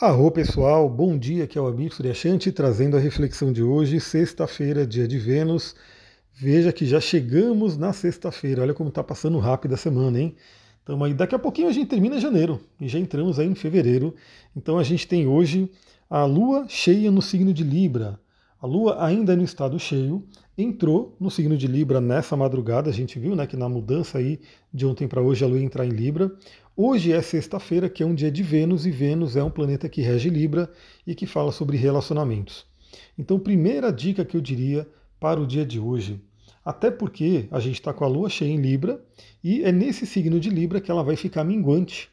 Arro pessoal, bom dia, aqui é o Amir Suryashanti trazendo a reflexão de hoje, sexta-feira, dia de Vênus. Veja que já chegamos na sexta-feira, olha como está passando rápido a semana, hein? Então aí daqui a pouquinho a gente termina janeiro e já entramos aí em fevereiro. Então a gente tem hoje a Lua cheia no signo de Libra. A Lua ainda no estado cheio, entrou no signo de Libra nessa madrugada, a gente viu né, que na mudança aí de ontem para hoje a Lua entrar em Libra. Hoje é sexta-feira, que é um dia de Vênus, e Vênus é um planeta que rege Libra e que fala sobre relacionamentos. Então, primeira dica que eu diria para o dia de hoje, até porque a gente está com a Lua cheia em Libra, e é nesse signo de Libra que ela vai ficar minguante.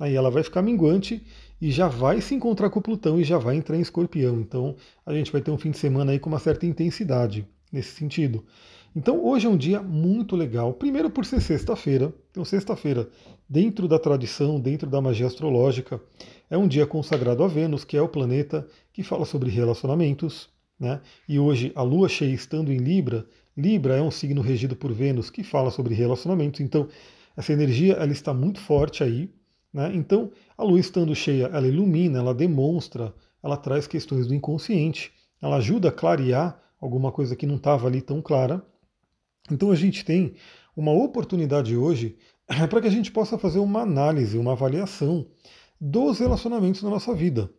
Aí ela vai ficar minguante e já vai se encontrar com Plutão e já vai entrar em escorpião. Então a gente vai ter um fim de semana aí com uma certa intensidade nesse sentido. Então hoje é um dia muito legal, primeiro por ser sexta-feira. Então, sexta-feira, dentro da tradição, dentro da magia astrológica, é um dia consagrado a Vênus, que é o planeta que fala sobre relacionamentos. Né? E hoje, a lua cheia estando em Libra, Libra é um signo regido por Vênus que fala sobre relacionamentos. Então, essa energia ela está muito forte aí. Né? Então, a lua estando cheia, ela ilumina, ela demonstra, ela traz questões do inconsciente, ela ajuda a clarear alguma coisa que não estava ali tão clara. Então a gente tem uma oportunidade hoje para que a gente possa fazer uma análise, uma avaliação dos relacionamentos na nossa vida.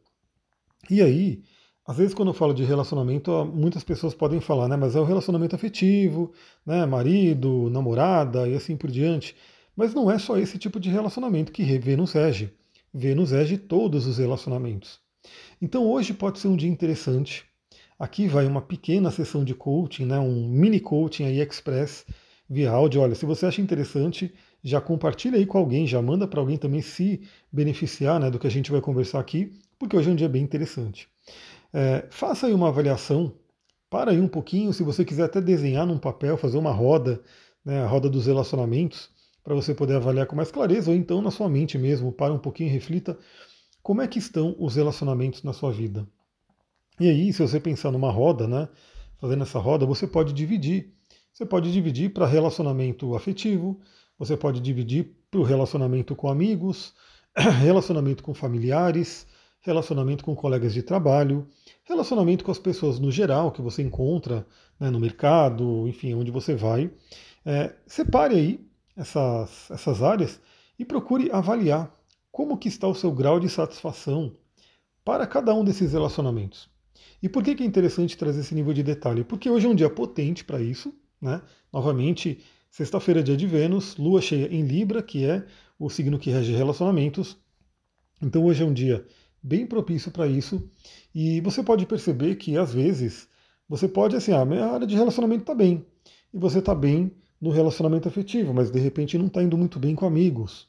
E aí, às vezes quando eu falo de relacionamento, muitas pessoas podem falar, né, mas é o relacionamento afetivo, né, marido, namorada e assim por diante. Mas não é só esse tipo de relacionamento que Vênus rege. Vênus rege todos os relacionamentos. Então hoje pode ser um dia interessante Aqui vai uma pequena sessão de coaching, né, um mini coaching aí express via áudio. Olha, se você acha interessante, já compartilha aí com alguém, já manda para alguém também se beneficiar né, do que a gente vai conversar aqui, porque hoje é um dia bem interessante. É, faça aí uma avaliação, para aí um pouquinho, se você quiser até desenhar num papel, fazer uma roda, né, a roda dos relacionamentos, para você poder avaliar com mais clareza, ou então na sua mente mesmo, para um pouquinho e reflita como é que estão os relacionamentos na sua vida. E aí, se você pensar numa roda, né, fazendo essa roda, você pode dividir. Você pode dividir para relacionamento afetivo, você pode dividir para o relacionamento com amigos, relacionamento com familiares, relacionamento com colegas de trabalho, relacionamento com as pessoas no geral que você encontra né, no mercado, enfim, onde você vai. É, separe aí essas, essas áreas e procure avaliar como que está o seu grau de satisfação para cada um desses relacionamentos. E por que, é interessante trazer esse nível de detalhe? Porque hoje é um dia potente para isso, né? Novamente, sexta-feira é dia de Vênus, lua cheia em Libra, que é o signo que rege relacionamentos. Então hoje é um dia bem propício para isso. E você pode perceber que às vezes você pode assim, ah, minha área de relacionamento está bem. E você está bem no relacionamento afetivo, mas de repente não está indo muito bem com amigos.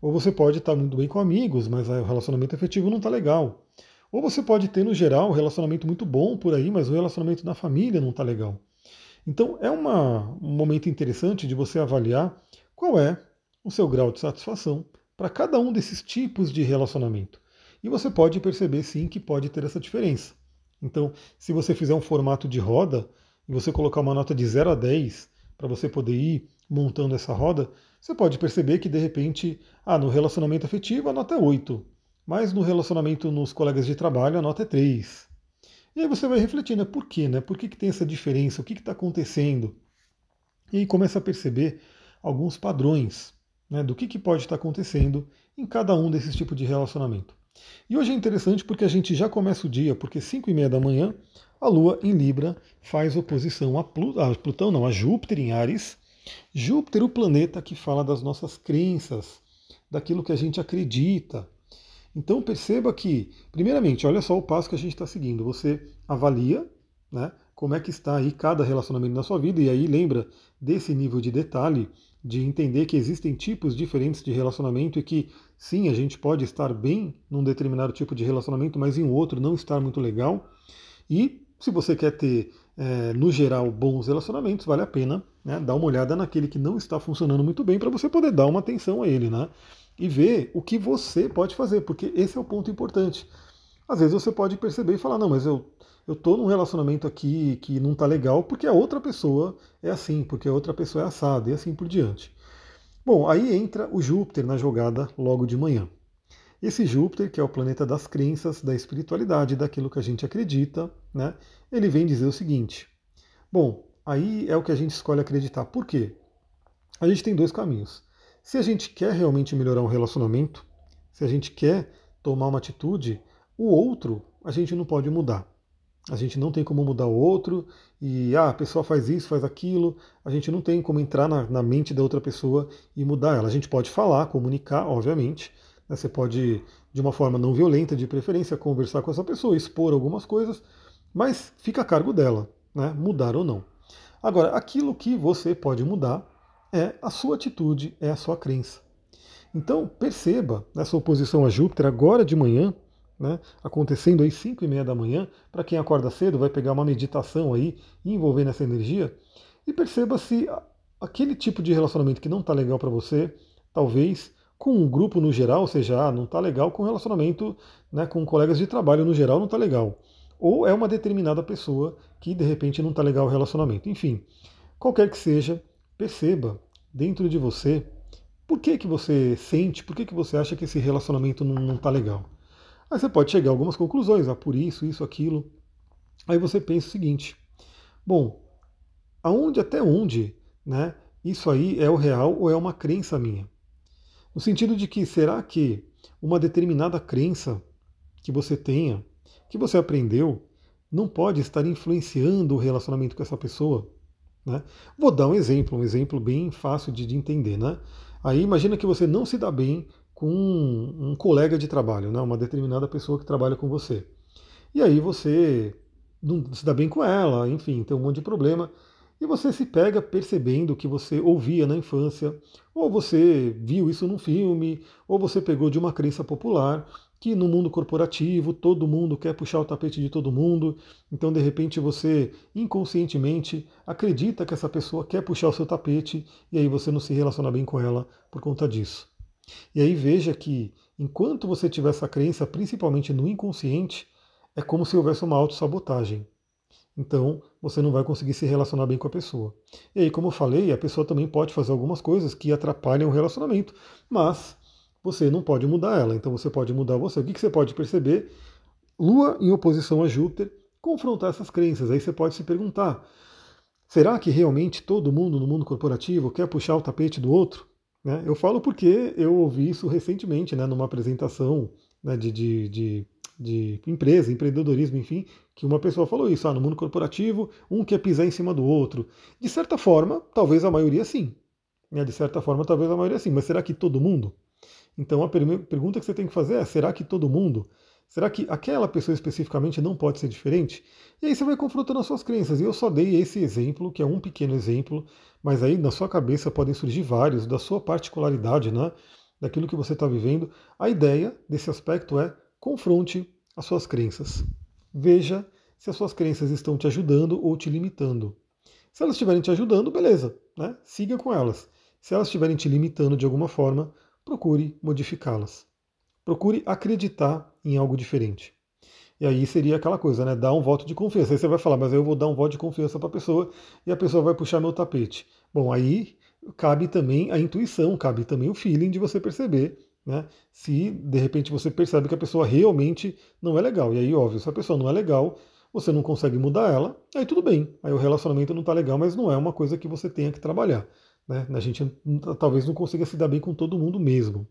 Ou você pode estar tá muito bem com amigos, mas o relacionamento afetivo não está legal. Ou você pode ter, no geral, um relacionamento muito bom por aí, mas o relacionamento na família não está legal. Então é uma, um momento interessante de você avaliar qual é o seu grau de satisfação para cada um desses tipos de relacionamento. E você pode perceber sim que pode ter essa diferença. Então, se você fizer um formato de roda e você colocar uma nota de 0 a 10 para você poder ir montando essa roda, você pode perceber que de repente, ah, no relacionamento afetivo a nota é 8. Mas no relacionamento nos colegas de trabalho a nota é 3. E aí você vai refletindo, né? por quê? Né? Por que, que tem essa diferença? O que está acontecendo? E aí começa a perceber alguns padrões né, do que, que pode estar tá acontecendo em cada um desses tipos de relacionamento. E hoje é interessante porque a gente já começa o dia, porque 5 e meia da manhã, a Lua em Libra faz oposição a, a Plutão, não, a Júpiter em Ares. Júpiter, o planeta que fala das nossas crenças, daquilo que a gente acredita, então perceba que, primeiramente, olha só o passo que a gente está seguindo. Você avalia né, como é que está aí cada relacionamento na sua vida, e aí lembra desse nível de detalhe, de entender que existem tipos diferentes de relacionamento e que sim, a gente pode estar bem num determinado tipo de relacionamento, mas em outro não estar muito legal. E se você quer ter, é, no geral, bons relacionamentos, vale a pena né, dar uma olhada naquele que não está funcionando muito bem para você poder dar uma atenção a ele. Né? E ver o que você pode fazer, porque esse é o ponto importante. Às vezes você pode perceber e falar, não, mas eu eu num relacionamento aqui que não tá legal porque a outra pessoa é assim, porque a outra pessoa é assada e assim por diante. Bom, aí entra o Júpiter na jogada logo de manhã. esse Júpiter, que é o planeta das crenças, da espiritualidade, daquilo que a gente acredita, né? Ele vem dizer o seguinte: bom, aí é o que a gente escolhe acreditar. Por quê? A gente tem dois caminhos. Se a gente quer realmente melhorar um relacionamento, se a gente quer tomar uma atitude, o outro a gente não pode mudar. A gente não tem como mudar o outro e ah, a pessoa faz isso, faz aquilo. A gente não tem como entrar na, na mente da outra pessoa e mudar ela. A gente pode falar, comunicar, obviamente. Né? Você pode, de uma forma não violenta, de preferência, conversar com essa pessoa, expor algumas coisas, mas fica a cargo dela, né? mudar ou não. Agora, aquilo que você pode mudar é a sua atitude, é a sua crença. Então, perceba nessa oposição a Júpiter agora de manhã, né, acontecendo aí 5 e meia da manhã, para quem acorda cedo vai pegar uma meditação aí envolvendo essa energia e perceba se aquele tipo de relacionamento que não está legal para você, talvez com um grupo no geral, ou seja, ah, não está legal com relacionamento né, com colegas de trabalho no geral, não está legal. Ou é uma determinada pessoa que de repente não está legal o relacionamento. Enfim, qualquer que seja, perceba dentro de você por que, que você sente, por que, que você acha que esse relacionamento não está legal. Aí você pode chegar a algumas conclusões, ah, por isso, isso, aquilo. Aí você pensa o seguinte: bom, aonde até onde, né? Isso aí é o real ou é uma crença minha? No sentido de que será que uma determinada crença que você tenha, que você aprendeu, não pode estar influenciando o relacionamento com essa pessoa? Né? Vou dar um exemplo, um exemplo bem fácil de, de entender. Né? Aí imagina que você não se dá bem com um, um colega de trabalho, né? uma determinada pessoa que trabalha com você. E aí você não se dá bem com ela, enfim, tem um monte de problema. E você se pega percebendo que você ouvia na infância, ou você viu isso num filme, ou você pegou de uma crença popular que no mundo corporativo todo mundo quer puxar o tapete de todo mundo, então de repente você inconscientemente acredita que essa pessoa quer puxar o seu tapete e aí você não se relaciona bem com ela por conta disso. E aí veja que enquanto você tiver essa crença, principalmente no inconsciente, é como se houvesse uma autossabotagem. Então, você não vai conseguir se relacionar bem com a pessoa. E aí, como eu falei, a pessoa também pode fazer algumas coisas que atrapalham o relacionamento, mas você não pode mudar ela. Então, você pode mudar você. O que você pode perceber? Lua em oposição a Júpiter, confrontar essas crenças. Aí você pode se perguntar: será que realmente todo mundo no mundo corporativo quer puxar o tapete do outro? Né? Eu falo porque eu ouvi isso recentemente, né, numa apresentação né, de, de, de, de, empresa, empreendedorismo, enfim, que uma pessoa falou isso, ah, no mundo corporativo, um quer pisar em cima do outro. De certa forma, talvez a maioria sim. Né? De certa forma, talvez a maioria sim, mas será que todo mundo? Então a pergunta que você tem que fazer é: será que todo mundo? Será que aquela pessoa especificamente não pode ser diferente? E aí você vai confrontando as suas crenças. E eu só dei esse exemplo, que é um pequeno exemplo, mas aí na sua cabeça podem surgir vários, da sua particularidade, né? daquilo que você está vivendo. A ideia desse aspecto é confronte as suas crenças. Veja se as suas crenças estão te ajudando ou te limitando. Se elas estiverem te ajudando, beleza, né? siga com elas. Se elas estiverem te limitando de alguma forma, procure modificá-las. Procure acreditar em algo diferente. E aí seria aquela coisa, né? Dar um voto de confiança. Aí você vai falar, mas eu vou dar um voto de confiança para a pessoa e a pessoa vai puxar meu tapete. Bom, aí cabe também a intuição, cabe também o feeling de você perceber, né? Se de repente você percebe que a pessoa realmente não é legal. E aí, óbvio, se a pessoa não é legal, você não consegue mudar ela, aí tudo bem. Aí o relacionamento não está legal, mas não é uma coisa que você tenha que trabalhar. Né? A gente talvez não consiga se dar bem com todo mundo mesmo.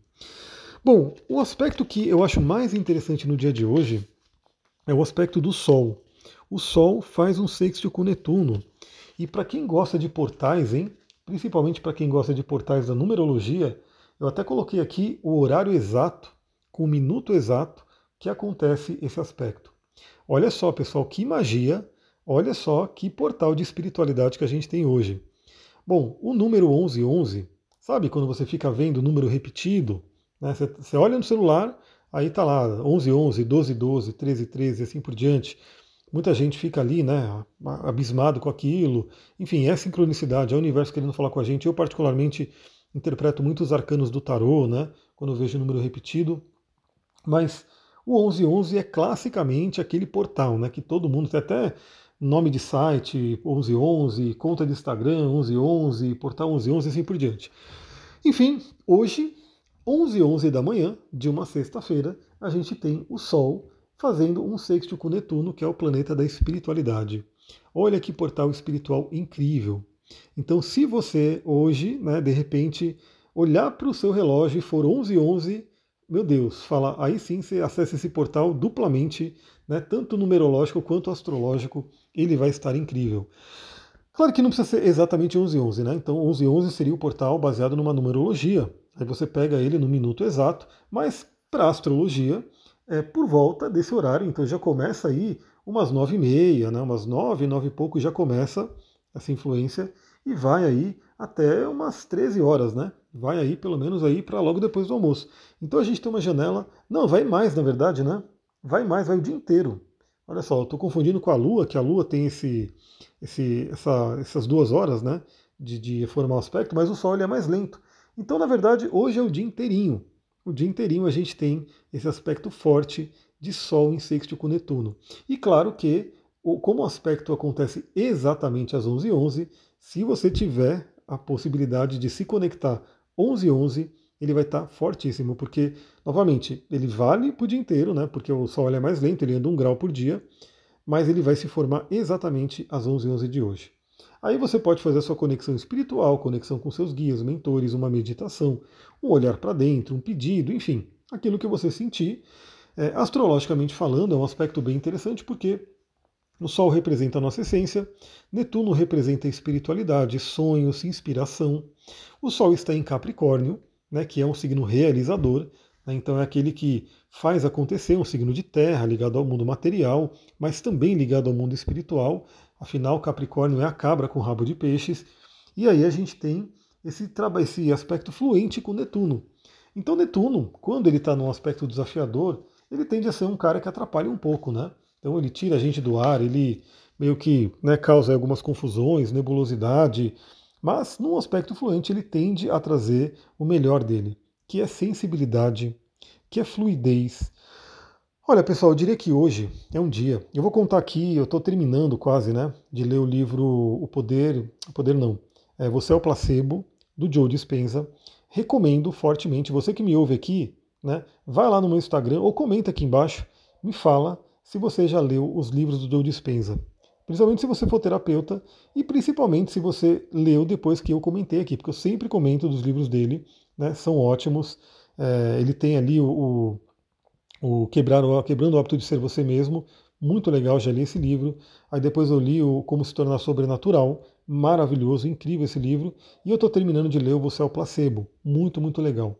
Bom, o aspecto que eu acho mais interessante no dia de hoje é o aspecto do Sol. O Sol faz um sexto com Netuno. E para quem gosta de portais, hein? Principalmente para quem gosta de portais da numerologia, eu até coloquei aqui o horário exato, com o minuto exato, que acontece esse aspecto. Olha só, pessoal, que magia! Olha só que portal de espiritualidade que a gente tem hoje. Bom, o número 1111, sabe quando você fica vendo o número repetido? Né? Você, você olha no celular, aí está lá 1111, 1212, 1313 e assim por diante. Muita gente fica ali, né, abismado com aquilo. Enfim, é sincronicidade, é o universo querendo falar com a gente. Eu, particularmente, interpreto muito os arcanos do tarô, né, quando eu vejo o número repetido. Mas o 1111 é classicamente aquele portal, né, que todo mundo, até nome de site 1111, conta de Instagram 1111, portal 1111 e assim por diante. Enfim, hoje 11 11 da manhã de uma sexta-feira, a gente tem o Sol fazendo um sexto com Netuno, que é o planeta da espiritualidade. Olha que portal espiritual incrível. Então, se você hoje, né, de repente, olhar para o seu relógio e for 11 11 meu Deus, fala, aí sim você acessa esse portal duplamente, né, tanto numerológico quanto astrológico, ele vai estar incrível. Claro que não precisa ser exatamente 1111, né? Então 1111 seria o portal baseado numa numerologia. Aí você pega ele no minuto exato, mas para astrologia é por volta desse horário, então já começa aí umas nove e meia, né? Umas nove, nove e pouco já começa essa influência e vai aí até umas 13 horas, né? Vai aí pelo menos aí para logo depois do almoço. Então a gente tem uma janela, não, vai mais na verdade, né? Vai mais, vai o dia inteiro. Olha só, eu estou confundindo com a Lua, que a Lua tem esse, esse, essa, essas duas horas, né? De, de formar o aspecto, mas o Sol ele é mais lento. Então, na verdade, hoje é o dia inteirinho. O dia inteirinho a gente tem esse aspecto forte de Sol em sexto com Netuno. E claro que, como o aspecto acontece exatamente às 11h11, 11, se você tiver a possibilidade de se conectar 11 11, ele vai estar fortíssimo, porque, novamente, ele vale para o dia inteiro, né? Porque o Sol é mais lento, ele anda um grau por dia, mas ele vai se formar exatamente às 11 11 de hoje. Aí você pode fazer a sua conexão espiritual, conexão com seus guias, mentores, uma meditação, um olhar para dentro, um pedido, enfim, aquilo que você sentir. É, astrologicamente falando, é um aspecto bem interessante porque o Sol representa a nossa essência, Netuno representa a espiritualidade, sonhos, inspiração. O Sol está em Capricórnio, né, que é um signo realizador, né, então é aquele que faz acontecer, um signo de terra, ligado ao mundo material, mas também ligado ao mundo espiritual. Afinal, Capricórnio é a cabra com rabo de peixes. E aí a gente tem esse, esse aspecto fluente com Netuno. Então, Netuno, quando ele está num aspecto desafiador, ele tende a ser um cara que atrapalha um pouco, né? Então ele tira a gente do ar, ele meio que né, causa algumas confusões, nebulosidade, mas num aspecto fluente ele tende a trazer o melhor dele, que é sensibilidade, que é fluidez. Olha, pessoal, eu diria que hoje é um dia. Eu vou contar aqui, eu estou terminando quase, né, de ler o livro O Poder, O Poder não, é Você é o Placebo, do Joe Dispenza. Recomendo fortemente, você que me ouve aqui, né, vai lá no meu Instagram ou comenta aqui embaixo, me fala se você já leu os livros do Joe Dispenza. Principalmente se você for terapeuta e principalmente se você leu depois que eu comentei aqui, porque eu sempre comento dos livros dele, né, são ótimos. É, ele tem ali o, o, o Quebrar, Quebrando o Hábito de Ser Você Mesmo, muito legal, já li esse livro. Aí depois eu li o Como Se Tornar Sobrenatural, maravilhoso, incrível esse livro. E eu estou terminando de ler o Você é o Placebo, muito, muito legal.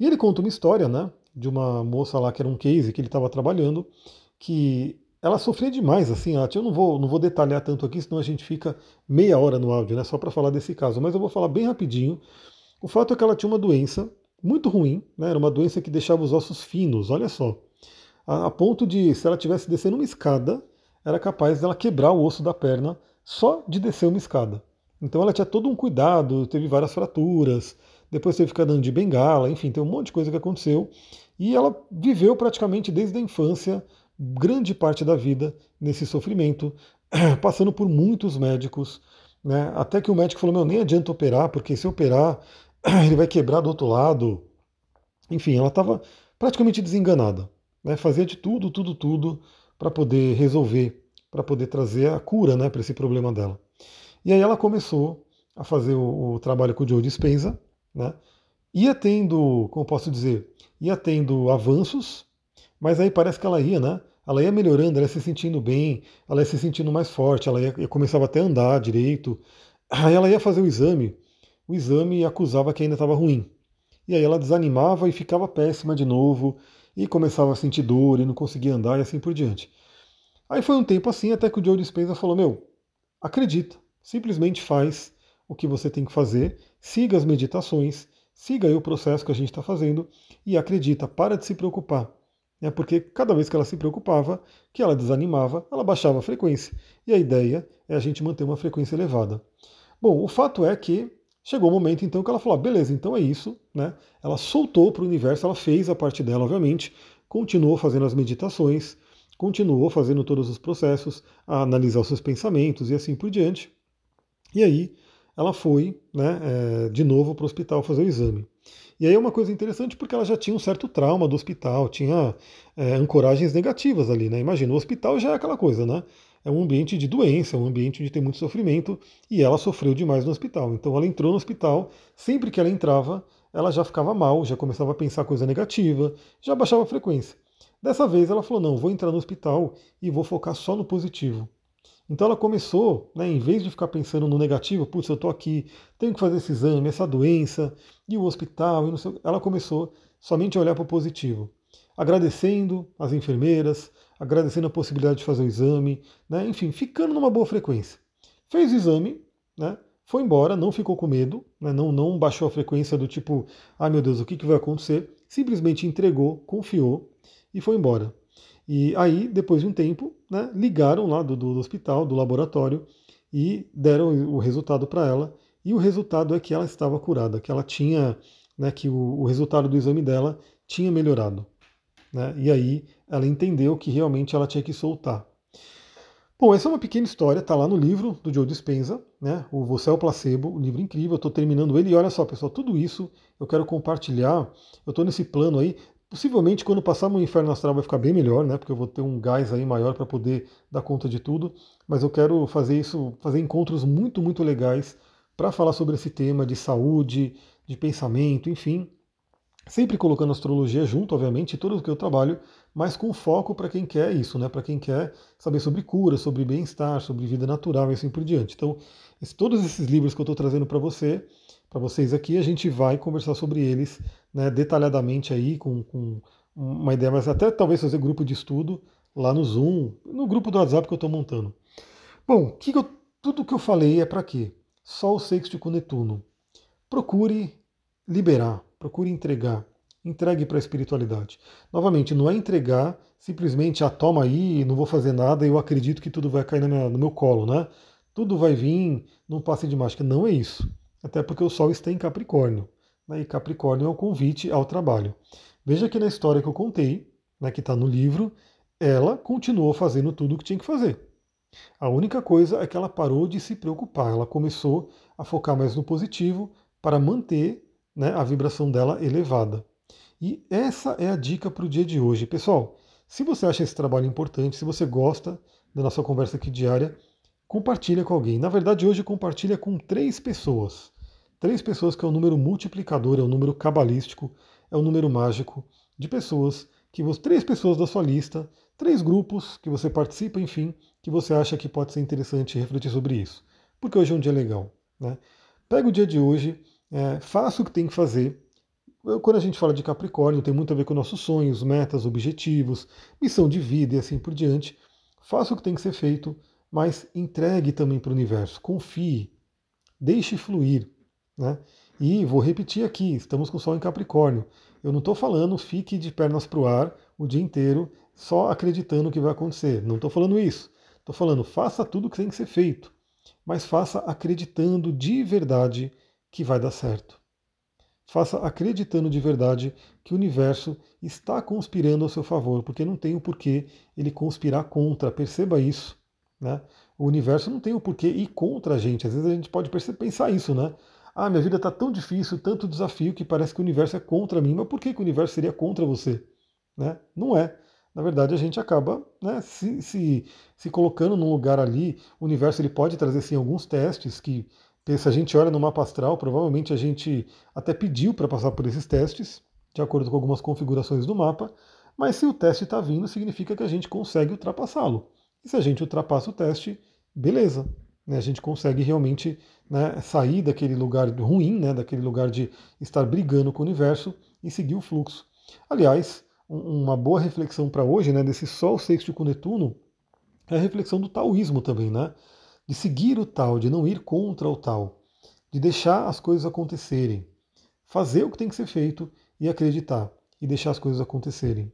E ele conta uma história, né, de uma moça lá que era um case que ele estava trabalhando, que ela sofria demais, assim, ela, eu não vou, não vou detalhar tanto aqui, senão a gente fica meia hora no áudio, né, só para falar desse caso, mas eu vou falar bem rapidinho. O fato é que ela tinha uma doença muito ruim, né, era uma doença que deixava os ossos finos, olha só, a, a ponto de, se ela tivesse descendo uma escada, era capaz dela quebrar o osso da perna só de descer uma escada. Então ela tinha todo um cuidado, teve várias fraturas, depois teve que ficar dando de bengala, enfim, tem um monte de coisa que aconteceu. E ela viveu praticamente desde a infância grande parte da vida nesse sofrimento, passando por muitos médicos, né? até que o médico falou, meu, nem adianta operar, porque se operar, ele vai quebrar do outro lado. Enfim, ela estava praticamente desenganada, né? fazia de tudo, tudo, tudo para poder resolver, para poder trazer a cura né, para esse problema dela. E aí ela começou a fazer o, o trabalho com o Joe Dispenza, né? ia tendo, como posso dizer, ia tendo avanços, mas aí parece que ela ia, né? Ela ia melhorando, ela ia se sentindo bem, ela ia se sentindo mais forte, ela ia, começava até a andar direito. Aí ela ia fazer o exame, o exame acusava que ainda estava ruim. E aí ela desanimava e ficava péssima de novo, e começava a sentir dor e não conseguia andar e assim por diante. Aí foi um tempo assim até que o Joe Dispenza falou: Meu, acredita, simplesmente faz o que você tem que fazer, siga as meditações, siga aí o processo que a gente está fazendo e acredita, para de se preocupar né, porque cada vez que ela se preocupava, que ela desanimava, ela baixava a frequência. E a ideia é a gente manter uma frequência elevada. Bom, o fato é que chegou o momento então que ela falou: ah, beleza, então é isso. Né? Ela soltou para o universo, ela fez a parte dela, obviamente, continuou fazendo as meditações, continuou fazendo todos os processos, a analisar os seus pensamentos e assim por diante. E aí ela foi né, é, de novo para o hospital fazer o exame. E aí é uma coisa interessante porque ela já tinha um certo trauma do hospital, tinha é, ancoragens negativas ali, né? Imagina, o hospital já é aquela coisa, né? É um ambiente de doença, é um ambiente onde tem muito sofrimento, e ela sofreu demais no hospital. Então ela entrou no hospital, sempre que ela entrava, ela já ficava mal, já começava a pensar coisa negativa, já baixava a frequência. Dessa vez ela falou: não, vou entrar no hospital e vou focar só no positivo. Então ela começou, né, em vez de ficar pensando no negativo, putz, eu estou aqui, tenho que fazer esse exame, essa doença, e o hospital, e não sei, ela começou somente a olhar para o positivo, agradecendo as enfermeiras, agradecendo a possibilidade de fazer o exame, né, enfim, ficando numa boa frequência. Fez o exame, né, foi embora, não ficou com medo, né, não, não baixou a frequência do tipo, ai ah, meu Deus, o que, que vai acontecer? Simplesmente entregou, confiou e foi embora. E aí, depois de um tempo, né, ligaram lá do, do hospital, do laboratório, e deram o resultado para ela. E o resultado é que ela estava curada, que ela tinha, né, que o, o resultado do exame dela tinha melhorado. Né? E aí ela entendeu que realmente ela tinha que soltar. Bom, essa é uma pequena história, está lá no livro do Joe Dispenza, né? O Você é o Placebo, um livro incrível, eu estou terminando ele. E olha só, pessoal, tudo isso eu quero compartilhar. Eu estou nesse plano aí. Possivelmente quando passar o inferno astral vai ficar bem melhor, né? Porque eu vou ter um gás aí maior para poder dar conta de tudo. Mas eu quero fazer isso, fazer encontros muito, muito legais para falar sobre esse tema de saúde, de pensamento, enfim. Sempre colocando astrologia junto, obviamente, tudo o que eu trabalho, mas com foco para quem quer isso, né? Para quem quer saber sobre cura, sobre bem-estar, sobre vida natural e assim por diante. Então, todos esses livros que eu estou trazendo para você, para vocês aqui, a gente vai conversar sobre eles né, detalhadamente aí, com, com, uma ideia, mas até talvez fazer grupo de estudo lá no Zoom, no grupo do WhatsApp que eu estou montando. Bom, que que eu, tudo que eu falei é para quê? Sol sexto com Netuno. Procure liberar, procure entregar. Entregue para a espiritualidade. Novamente, não é entregar simplesmente, ah, toma aí, não vou fazer nada, eu acredito que tudo vai cair no meu colo, né? Tudo vai vir num passe de mágica. Não é isso. Até porque o Sol está em Capricórnio. Né? E Capricórnio é o convite ao trabalho. Veja que na história que eu contei, né, que está no livro, ela continuou fazendo tudo o que tinha que fazer. A única coisa é que ela parou de se preocupar, ela começou a focar mais no positivo para manter né, a vibração dela elevada. E essa é a dica para o dia de hoje. Pessoal, se você acha esse trabalho importante, se você gosta da nossa conversa aqui diária, compartilha com alguém. Na verdade, hoje compartilha com três pessoas. Três pessoas que é o um número multiplicador, é o um número cabalístico, é o um número mágico de pessoas que você, três pessoas da sua lista, três grupos que você participa, enfim, que você acha que pode ser interessante refletir sobre isso. Porque hoje é um dia legal. Né? Pega o dia de hoje, é, faça o que tem que fazer. Quando a gente fala de Capricórnio, tem muito a ver com nossos sonhos, metas, objetivos, missão de vida e assim por diante. Faça o que tem que ser feito mas entregue também para o universo, confie, deixe fluir. Né? E vou repetir aqui: estamos com o Sol em Capricórnio. Eu não estou falando fique de pernas para o ar o dia inteiro só acreditando que vai acontecer. Não estou falando isso. Estou falando faça tudo o que tem que ser feito, mas faça acreditando de verdade que vai dar certo. Faça acreditando de verdade que o universo está conspirando ao seu favor, porque não tem o porquê ele conspirar contra. Perceba isso. Né? O universo não tem o porquê ir contra a gente. Às vezes a gente pode pensar isso, né? Ah, minha vida está tão difícil, tanto desafio que parece que o universo é contra mim. Mas por que, que o universo seria contra você? Né? Não é. Na verdade, a gente acaba né, se, se, se colocando num lugar ali. O universo ele pode trazer sim alguns testes que, se a gente olha no mapa astral, provavelmente a gente até pediu para passar por esses testes, de acordo com algumas configurações do mapa. Mas se o teste está vindo, significa que a gente consegue ultrapassá-lo. E se a gente ultrapassa o teste, beleza. Né, a gente consegue realmente né, sair daquele lugar ruim, né, daquele lugar de estar brigando com o universo e seguir o fluxo. Aliás, uma boa reflexão para hoje, né, desse Sol sexto com Netuno, é a reflexão do taoísmo também, né? De seguir o tal, de não ir contra o tal, de deixar as coisas acontecerem, fazer o que tem que ser feito e acreditar e deixar as coisas acontecerem.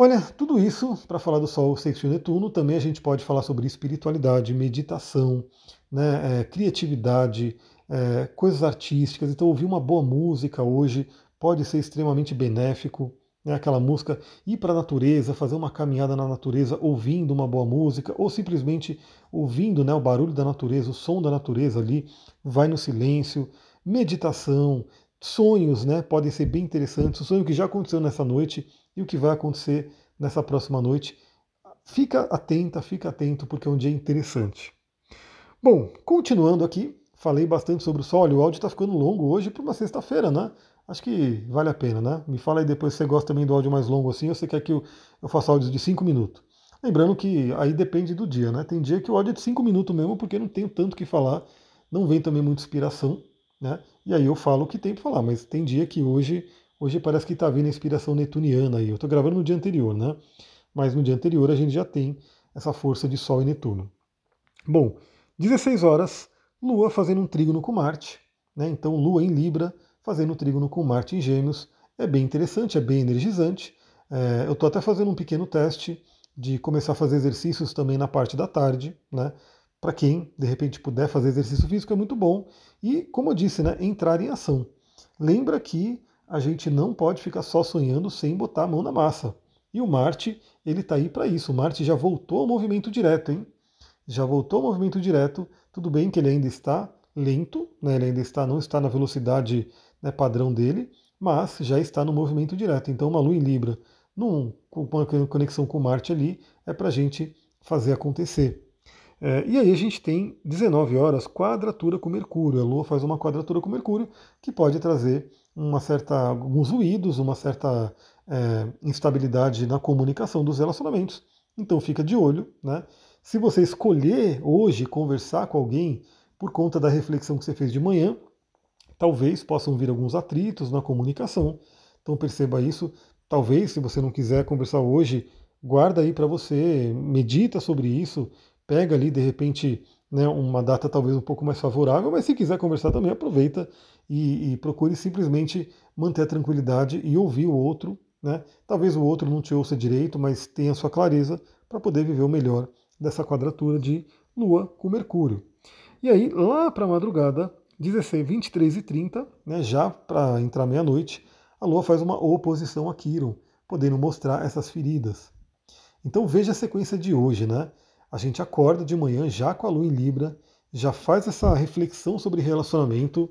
Olha, tudo isso para falar do Sol sexto e Netuno, também a gente pode falar sobre espiritualidade, meditação, né, é, criatividade, é, coisas artísticas. Então, ouvir uma boa música hoje pode ser extremamente benéfico. né, aquela música, ir para a natureza, fazer uma caminhada na natureza, ouvindo uma boa música, ou simplesmente ouvindo né, o barulho da natureza, o som da natureza ali, vai no silêncio, meditação, sonhos né, podem ser bem interessantes, o sonho que já aconteceu nessa noite e o que vai acontecer nessa próxima noite. Fica atenta, fica atento, porque é um dia interessante. Bom, continuando aqui, falei bastante sobre o sol, o áudio está ficando longo hoje para uma sexta-feira, né? Acho que vale a pena, né? Me fala aí depois se você gosta também do áudio mais longo assim, ou você quer que eu, eu faça áudios de 5 minutos. Lembrando que aí depende do dia, né? Tem dia que o áudio é de 5 minutos mesmo, porque não tenho tanto que falar, não vem também muita inspiração, né? E aí eu falo o que tem para falar, mas tem dia que hoje, hoje parece que está vindo a inspiração netuniana aí. Eu estou gravando no dia anterior, né? Mas no dia anterior a gente já tem essa força de Sol e Netuno. Bom, 16 horas, Lua fazendo um trígono com Marte, né? Então Lua em Libra fazendo trígono com Marte em Gêmeos. É bem interessante, é bem energizante. É, eu estou até fazendo um pequeno teste de começar a fazer exercícios também na parte da tarde, né? Para quem de repente puder fazer exercício físico é muito bom. E, como eu disse, né, entrar em ação. Lembra que a gente não pode ficar só sonhando sem botar a mão na massa. E o Marte, ele está aí para isso. O Marte já voltou ao movimento direto, hein? Já voltou ao movimento direto. Tudo bem que ele ainda está lento, né? ele ainda está, não está na velocidade né, padrão dele, mas já está no movimento direto. Então, uma lua em Libra, num, com uma conexão com Marte ali, é para a gente fazer acontecer. É, e aí a gente tem 19 horas quadratura com Mercúrio. A Lua faz uma quadratura com Mercúrio que pode trazer uma certa, alguns ruídos, uma certa é, instabilidade na comunicação dos relacionamentos. Então fica de olho, né? Se você escolher hoje conversar com alguém por conta da reflexão que você fez de manhã, talvez possam vir alguns atritos na comunicação. Então perceba isso. Talvez, se você não quiser conversar hoje, guarda aí para você, medita sobre isso, pega ali de repente né, uma data talvez um pouco mais favorável, mas se quiser conversar também, aproveita e, e procure simplesmente manter a tranquilidade e ouvir o outro. Né? Talvez o outro não te ouça direito, mas tenha sua clareza para poder viver o melhor dessa quadratura de Lua com Mercúrio. E aí, lá para a madrugada, 16, 23 e 30, né, já para entrar meia-noite, a Lua faz uma oposição a Quiron, podendo mostrar essas feridas. Então veja a sequência de hoje, né? A gente acorda de manhã já com a Lua em Libra, já faz essa reflexão sobre relacionamento,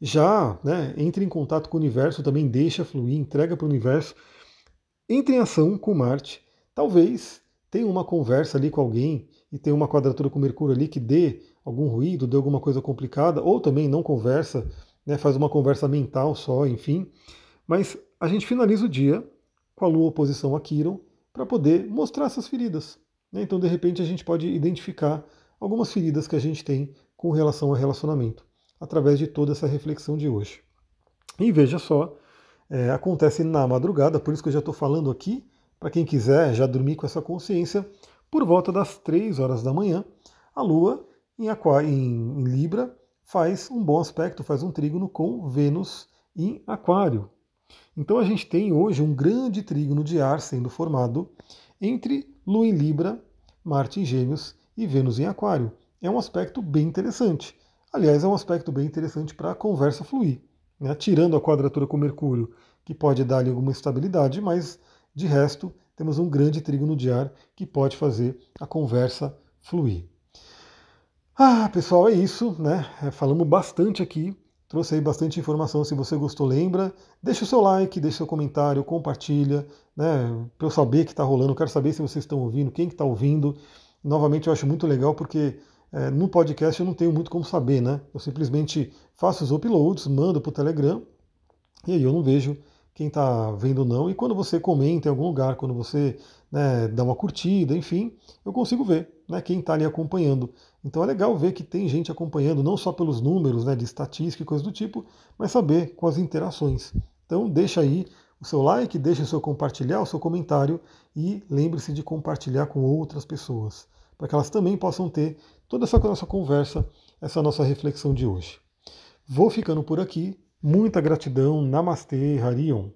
já né, entra em contato com o universo, também deixa fluir, entrega para o universo, entra em ação com Marte. Talvez tenha uma conversa ali com alguém e tenha uma quadratura com Mercúrio ali que dê algum ruído, deu alguma coisa complicada, ou também não conversa, né, faz uma conversa mental só, enfim. Mas a gente finaliza o dia com a Lua oposição a Quiron para poder mostrar essas feridas. Né? Então, de repente, a gente pode identificar algumas feridas que a gente tem com relação ao relacionamento, através de toda essa reflexão de hoje. E veja só, é, acontece na madrugada, por isso que eu já estou falando aqui, para quem quiser já dormir com essa consciência, por volta das 3 horas da manhã, a Lua em, Aquário, em, em Libra, faz um bom aspecto, faz um trígono com Vênus em Aquário. Então a gente tem hoje um grande trígono de ar sendo formado entre Lua em Libra, Marte em Gêmeos e Vênus em Aquário. É um aspecto bem interessante. Aliás, é um aspecto bem interessante para a conversa fluir. Né? Tirando a quadratura com Mercúrio, que pode dar alguma estabilidade, mas de resto temos um grande trígono de ar que pode fazer a conversa fluir. Ah, pessoal, é isso, né? É, falamos bastante aqui, trouxe aí bastante informação. Se você gostou, lembra, deixa o seu like, deixa o seu comentário, compartilha, né? Para eu saber que está rolando, quero saber se vocês estão ouvindo, quem está que tá ouvindo. Novamente, eu acho muito legal porque é, no podcast eu não tenho muito como saber, né? Eu simplesmente faço os uploads, mando para o Telegram e aí eu não vejo quem está vendo ou não. E quando você comenta em algum lugar, quando você né, dá uma curtida, enfim, eu consigo ver né, quem está ali acompanhando. Então é legal ver que tem gente acompanhando, não só pelos números né, de estatística e coisas do tipo, mas saber com as interações. Então deixa aí o seu like, deixa o seu compartilhar, o seu comentário e lembre-se de compartilhar com outras pessoas, para que elas também possam ter toda essa nossa conversa, essa nossa reflexão de hoje. Vou ficando por aqui. Muita gratidão. Namastê, Harion.